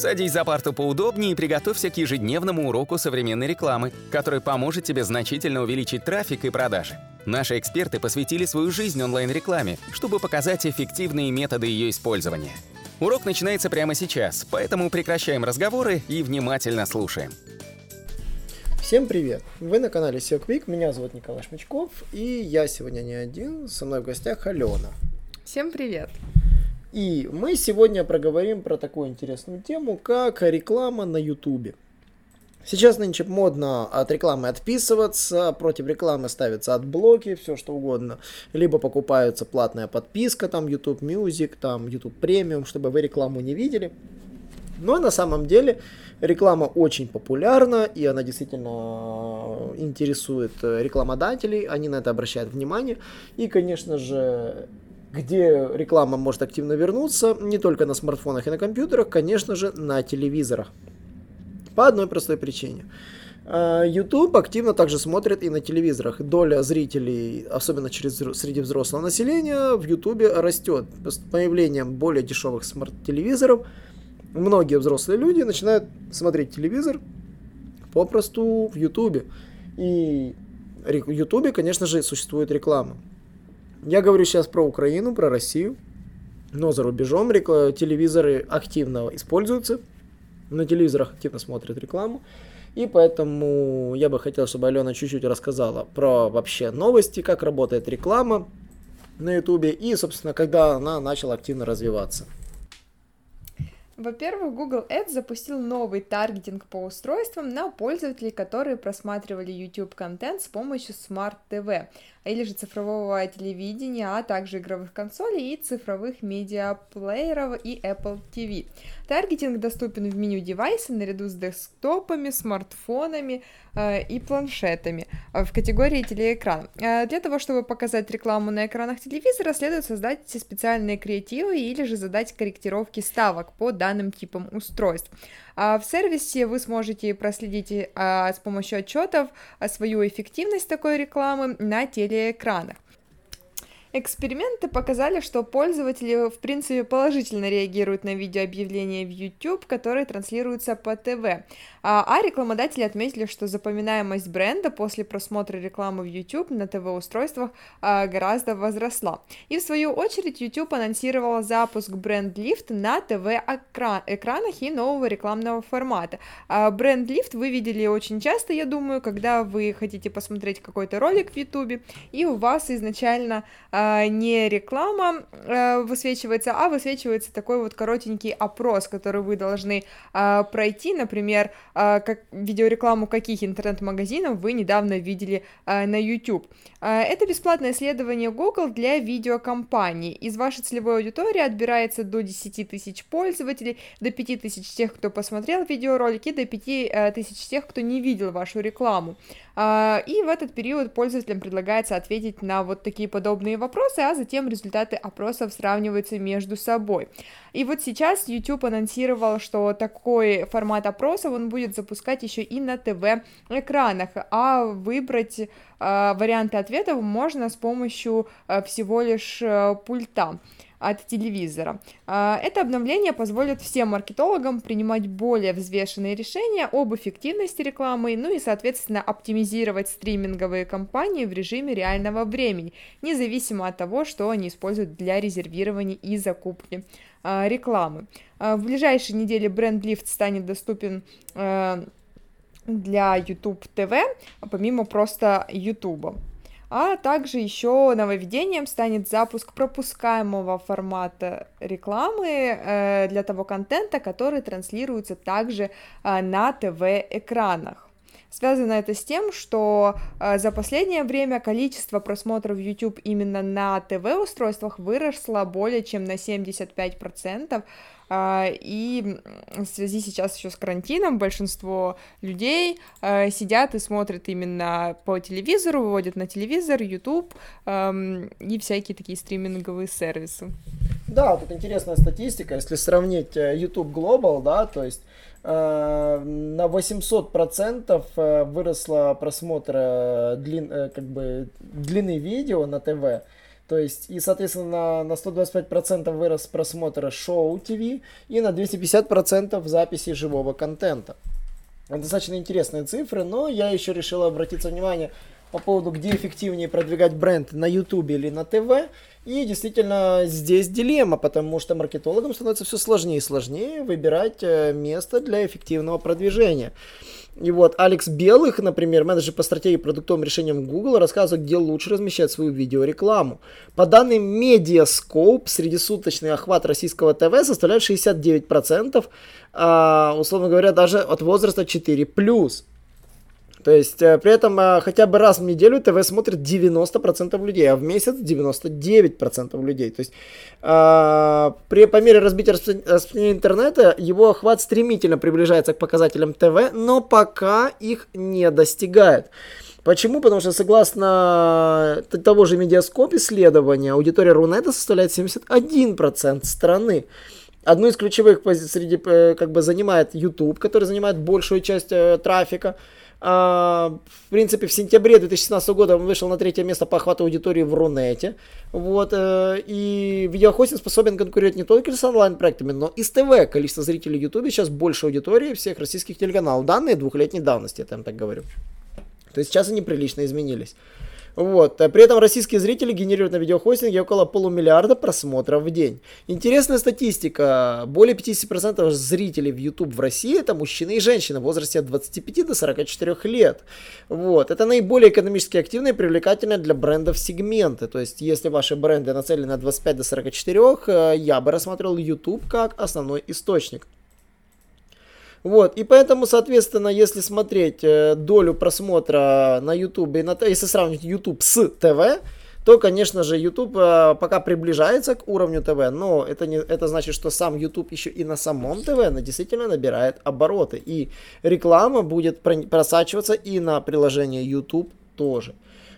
Садись за парту поудобнее и приготовься к ежедневному уроку современной рекламы, который поможет тебе значительно увеличить трафик и продажи. Наши эксперты посвятили свою жизнь онлайн-рекламе, чтобы показать эффективные методы ее использования. Урок начинается прямо сейчас, поэтому прекращаем разговоры и внимательно слушаем. Всем привет! Вы на канале SEO Quick, меня зовут Николай Шмачков, и я сегодня не один, со мной в гостях Алена. Всем привет! И мы сегодня проговорим про такую интересную тему, как реклама на YouTube. Сейчас нынче модно от рекламы отписываться, против рекламы ставятся адблоки, все что угодно. Либо покупается платная подписка, там YouTube Music, там YouTube Premium, чтобы вы рекламу не видели. Но на самом деле реклама очень популярна, и она действительно интересует рекламодателей, они на это обращают внимание. И, конечно же, где реклама может активно вернуться, не только на смартфонах и на компьютерах, конечно же, на телевизорах. По одной простой причине. А, YouTube активно также смотрит и на телевизорах. Доля зрителей, особенно через, среди взрослого населения, в YouTube растет. С появлением более дешевых смарт-телевизоров многие взрослые люди начинают смотреть телевизор попросту в YouTube. И в YouTube, конечно же, существует реклама. Я говорю сейчас про Украину, про Россию. Но за рубежом телевизоры активно используются. На телевизорах активно смотрят рекламу. И поэтому я бы хотел, чтобы Алена чуть-чуть рассказала про вообще новости, как работает реклама на Ютубе и, собственно, когда она начала активно развиваться. Во-первых, Google Ads запустил новый таргетинг по устройствам на пользователей, которые просматривали YouTube контент с помощью Smart TV или же цифрового телевидения, а также игровых консолей и цифровых медиаплееров и Apple TV. Таргетинг доступен в меню девайса наряду с десктопами, смартфонами э, и планшетами э, в категории телеэкран. Э, для того, чтобы показать рекламу на экранах телевизора, следует создать специальные креативы или же задать корректировки ставок по данным типам устройств. А в сервисе вы сможете проследить а, с помощью отчетов а, свою эффективность такой рекламы на телеэкранах. Эксперименты показали, что пользователи, в принципе, положительно реагируют на видеообъявления в YouTube, которые транслируются по ТВ. А, а рекламодатели отметили, что запоминаемость бренда после просмотра рекламы в YouTube на ТВ-устройствах а, гораздо возросла. И в свою очередь YouTube анонсировал запуск бренд Lift на ТВ-экранах и нового рекламного формата. А, бренд Lift вы видели очень часто, я думаю, когда вы хотите посмотреть какой-то ролик в YouTube, и у вас изначально не реклама а, высвечивается, а высвечивается такой вот коротенький опрос, который вы должны а, пройти, например, как видеорекламу каких интернет-магазинов вы недавно видели на YouTube. Это бесплатное исследование Google для видеокомпаний. Из вашей целевой аудитории отбирается до 10 тысяч пользователей, до 5 тысяч тех, кто посмотрел видеоролики, до 5 тысяч тех, кто не видел вашу рекламу. И в этот период пользователям предлагается ответить на вот такие подобные вопросы, а затем результаты опросов сравниваются между собой. И вот сейчас YouTube анонсировал, что такой формат опросов он будет запускать еще и на ТВ-экранах, а выбрать э, варианты ответов можно с помощью э, всего лишь э, пульта от телевизора. А, это обновление позволит всем маркетологам принимать более взвешенные решения об эффективности рекламы, ну и, соответственно, оптимизировать стриминговые кампании в режиме реального времени, независимо от того, что они используют для резервирования и закупки а, рекламы. А, в ближайшие недели бренд Lift станет доступен для YouTube TV, помимо просто YouTube. А также еще нововведением станет запуск пропускаемого формата рекламы э, для того контента, который транслируется также э, на ТВ-экранах. Связано это с тем, что э, за последнее время количество просмотров YouTube именно на ТВ-устройствах выросло более чем на 75%, а, и в связи сейчас еще с карантином большинство людей а, сидят и смотрят именно по телевизору, выводят на телевизор, YouTube и всякие такие стриминговые сервисы. Да, тут интересная статистика, если сравнить э, YouTube Global, да, то есть э, на 800% э, выросло просмотр длин, как бы, длины видео на ТВ, То есть, и, соответственно, на 125% вырос просмотра шоу ТВ и на 250% записи живого контента. Достаточно интересные цифры, но я еще решил обратиться внимание по поводу, где эффективнее продвигать бренд на YouTube или на ТВ. И действительно, здесь дилемма, потому что маркетологам становится все сложнее и сложнее выбирать э, место для эффективного продвижения. И вот Алекс Белых, например, менеджер по стратегии продуктовым решениям Google, рассказывает, где лучше размещать свою видеорекламу. По данным Mediascope, среднесуточный охват российского ТВ составляет 69%, а, условно говоря, даже от возраста 4+. То есть э, при этом э, хотя бы раз в неделю ТВ смотрит 90% людей, а в месяц 99% людей. То есть э, при, по мере разбития распространения интернета его охват стремительно приближается к показателям ТВ, но пока их не достигает. Почему? Потому что согласно того же медиаскоп исследования, аудитория Рунета составляет 71% страны. Одну из ключевых позиций среди, как бы занимает YouTube, который занимает большую часть э, трафика. А, в принципе, в сентябре 2017 года он вышел на третье место по охвату аудитории в Рунете. Вот, э, и видеохостинг способен конкурировать не только с онлайн-проектами, но и с ТВ. Количество зрителей YouTube сейчас больше аудитории всех российских телеканалов. Данные двухлетней давности, я там так говорю. То есть сейчас они прилично изменились. Вот. А при этом российские зрители генерируют на видеохостинге около полумиллиарда просмотров в день. Интересная статистика. Более 50% зрителей в YouTube в России это мужчины и женщины в возрасте от 25 до 44 лет. Вот. Это наиболее экономически активные и привлекательные для брендов сегменты. То есть, если ваши бренды нацелены на 25 до 44, э, я бы рассматривал YouTube как основной источник. Вот, и поэтому, соответственно, если смотреть э, долю просмотра на YouTube, на, если сравнить YouTube с ТВ, то, конечно же, YouTube э, пока приближается к уровню ТВ, но это, не, это значит, что сам YouTube еще и на самом ТВ действительно набирает обороты, и реклама будет просачиваться и на приложение YouTube тоже.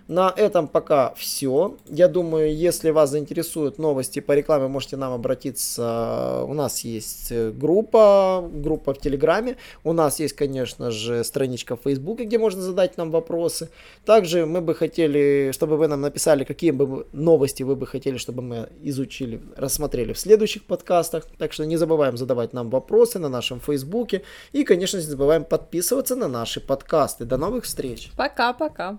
На этом пока все. Я думаю, если вас заинтересуют новости по рекламе, можете нам обратиться. У нас есть э, группа, группа в Телеграме. У нас есть, конечно же, страничка в Фейсбуке, где можно задать нам вопросы. Также мы бы хотели, чтобы вы нам написали, какие бы новости вы бы хотели, чтобы мы изучили, рассмотрели в следующих подкастах. Так что не забываем задавать нам вопросы на нашем Фейсбуке. И, конечно, не забываем подписываться на наши подкасты. До новых встреч. Пока-пока.